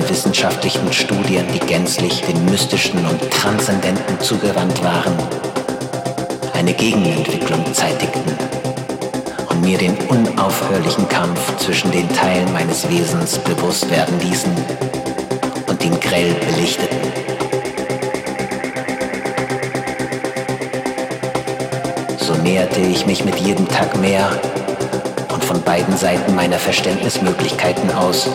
meine wissenschaftlichen Studien, die gänzlich dem Mystischen und Transzendenten zugewandt waren, eine Gegenentwicklung zeitigten und mir den unaufhörlichen Kampf zwischen den Teilen meines Wesens bewusst werden ließen und ihn grell belichteten. So näherte ich mich mit jedem Tag mehr und von beiden Seiten meiner Verständnismöglichkeiten aus,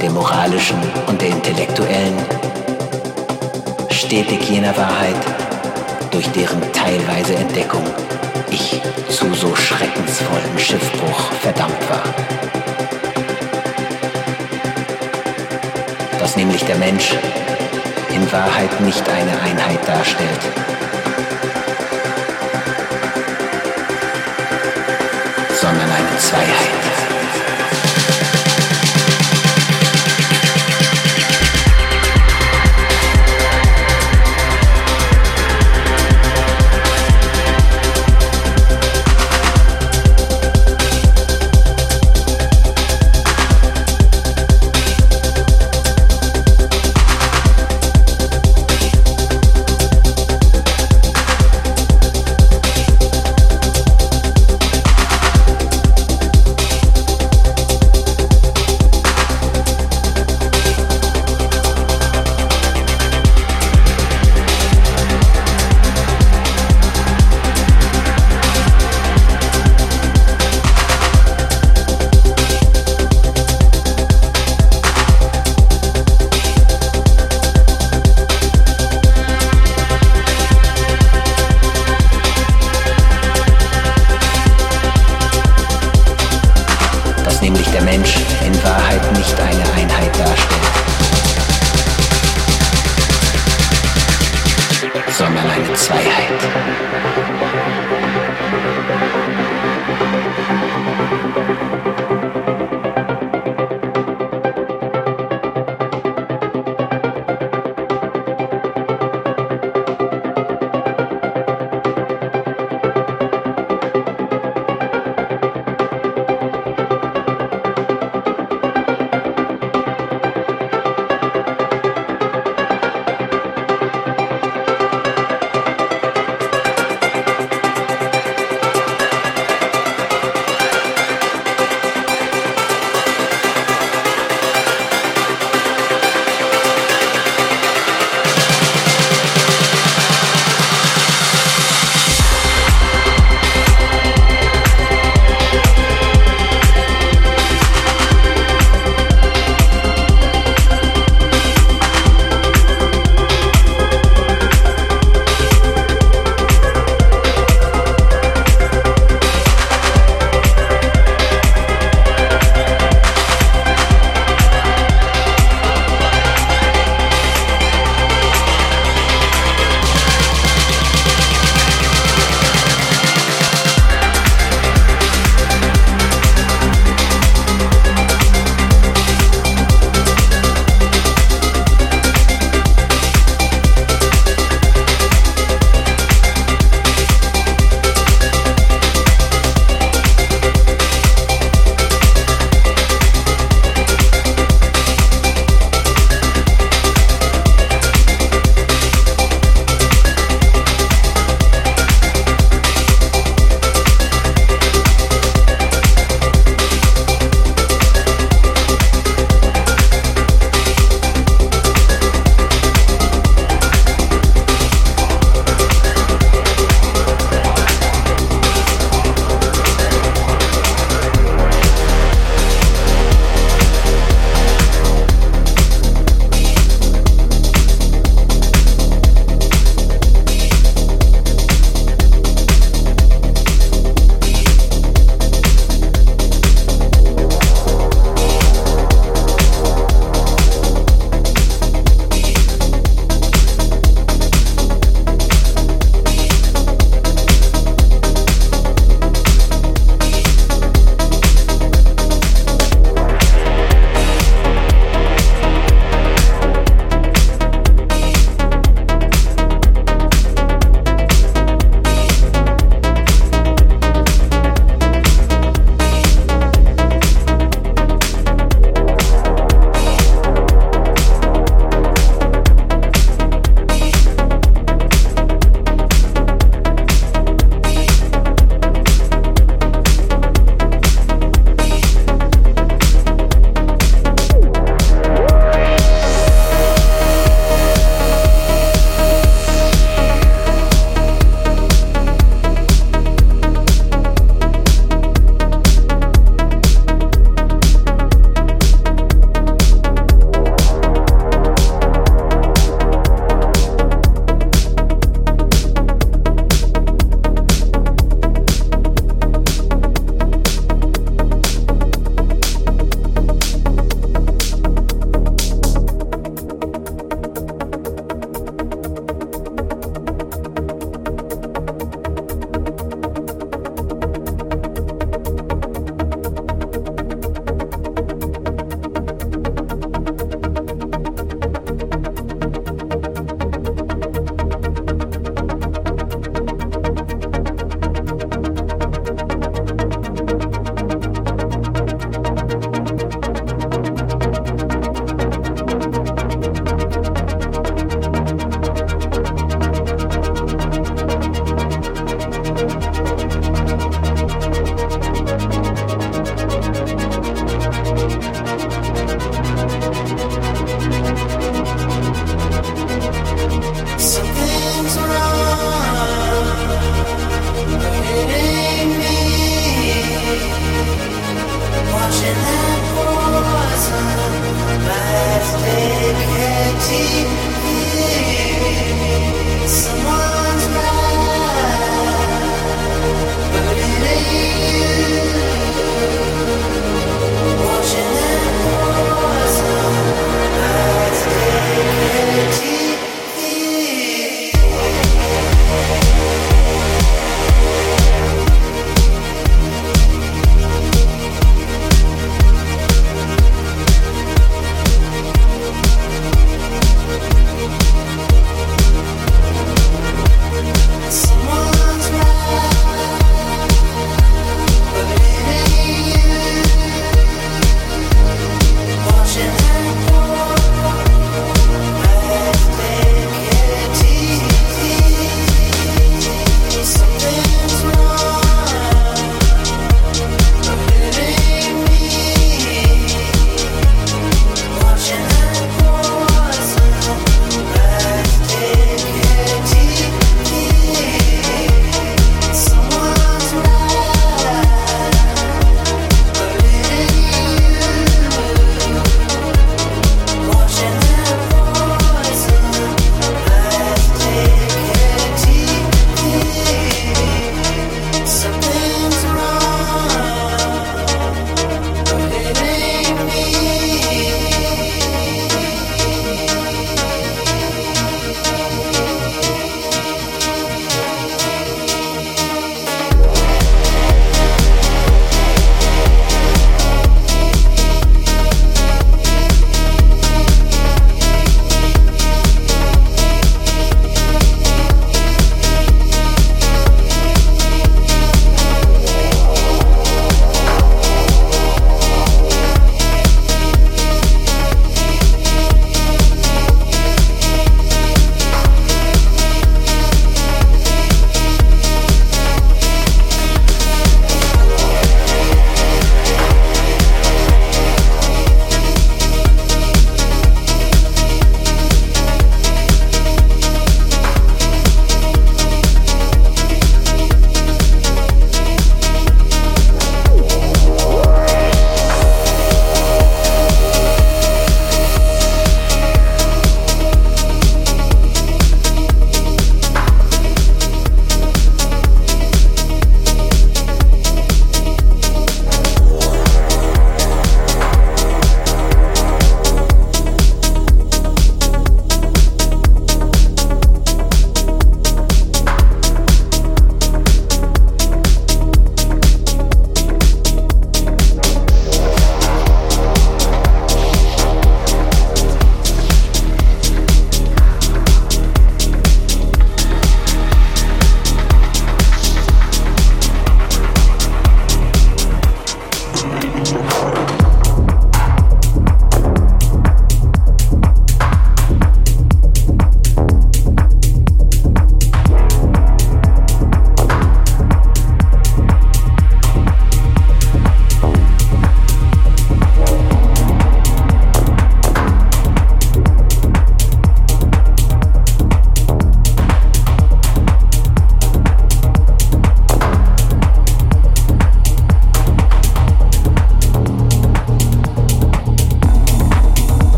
der moralischen und der intellektuellen, stetig jener Wahrheit, durch deren teilweise Entdeckung ich zu so schreckensvollem Schiffbruch verdammt war. Dass nämlich der Mensch in Wahrheit nicht eine Einheit darstellt, sondern eine Zweiheit.